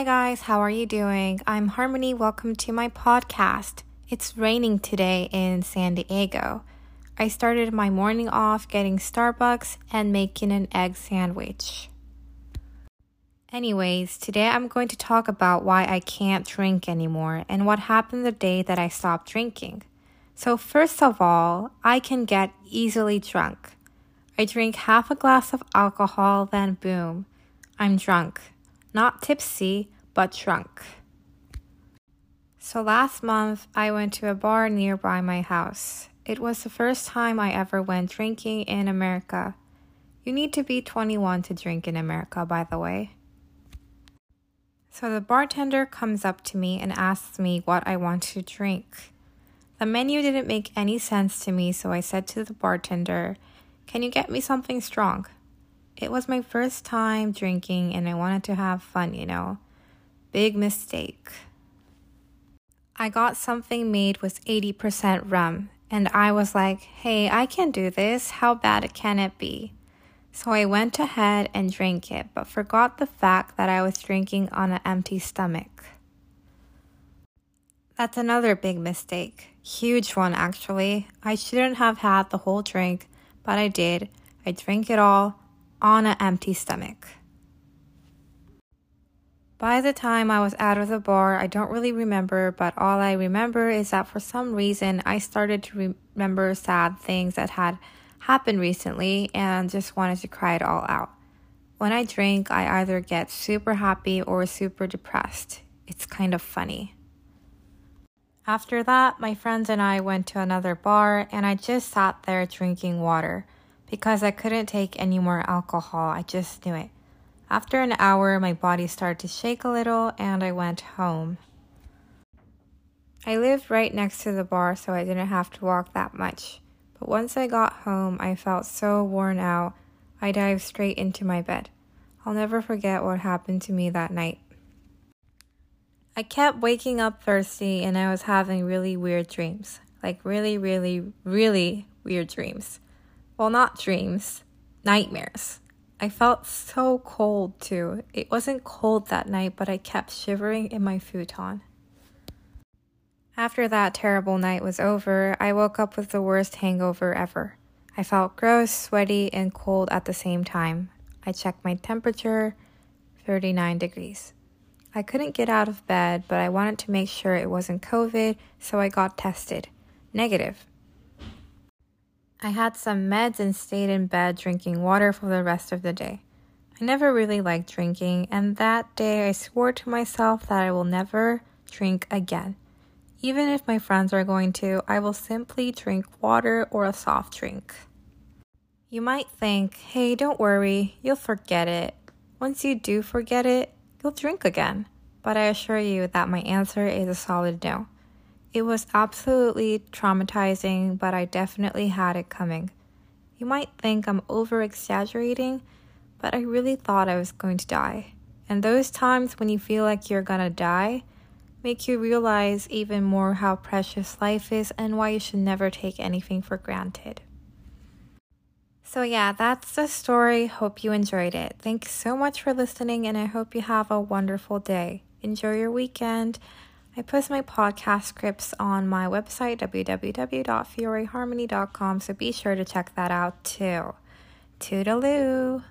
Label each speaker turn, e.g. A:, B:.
A: Hi, guys, how are you doing? I'm Harmony. Welcome to my podcast. It's raining today in San Diego. I started my morning off getting Starbucks and making an egg sandwich. Anyways, today I'm going to talk about why I can't drink anymore and what happened the day that I stopped drinking. So, first of all, I can get easily drunk. I drink half a glass of alcohol, then boom, I'm drunk. Not tipsy, but drunk. So, last month I went to a bar nearby my house. It was the first time I ever went drinking in America. You need to be 21 to drink in America, by the way. So the bartender comes up to me and asks me what I want to drink. The menu didn't make any sense to me, so I said to the bartender, Can you get me something strong? It was my first time drinking and I wanted to have fun, you know. Big mistake. I got something made with 80% rum, and I was like, hey, I can do this. How bad can it be? So I went ahead and drank it, but forgot the fact that I was drinking on an empty stomach. That's another big mistake. Huge one, actually. I shouldn't have had the whole drink, but I did. I drank it all on an empty stomach. By the time I was out of the bar, I don't really remember, but all I remember is that for some reason I started to remember sad things that had happened recently and just wanted to cry it all out. When I drink, I either get super happy or super depressed. It's kind of funny. After that, my friends and I went to another bar and I just sat there drinking water because I couldn't take any more alcohol. I just knew it. After an hour, my body started to shake a little and I went home. I lived right next to the bar, so I didn't have to walk that much. But once I got home, I felt so worn out, I dived straight into my bed. I'll never forget what happened to me that night. I kept waking up thirsty and I was having really weird dreams. Like, really, really, really weird dreams. Well, not dreams, nightmares. I felt so cold too. It wasn't cold that night, but I kept shivering in my futon. After that terrible night was over, I woke up with the worst hangover ever. I felt gross, sweaty, and cold at the same time. I checked my temperature 39 degrees. I couldn't get out of bed, but I wanted to make sure it wasn't COVID, so I got tested. Negative. I had some meds and stayed in bed drinking water for the rest of the day. I never really liked drinking, and that day I swore to myself that I will never drink again. Even if my friends are going to, I will simply drink water or a soft drink. You might think, hey, don't worry, you'll forget it. Once you do forget it, you'll drink again. But I assure you that my answer is a solid no. It was absolutely traumatizing, but I definitely had it coming. You might think I'm over exaggerating, but I really thought I was going to die. And those times when you feel like you're gonna die, make you realize even more how precious life is and why you should never take anything for granted. So, yeah, that's the story. Hope you enjoyed it. Thanks so much for listening, and I hope you have a wonderful day. Enjoy your weekend. I post my podcast scripts on my website, www.fioreharmony.com, so be sure to check that out too. Toodaloo!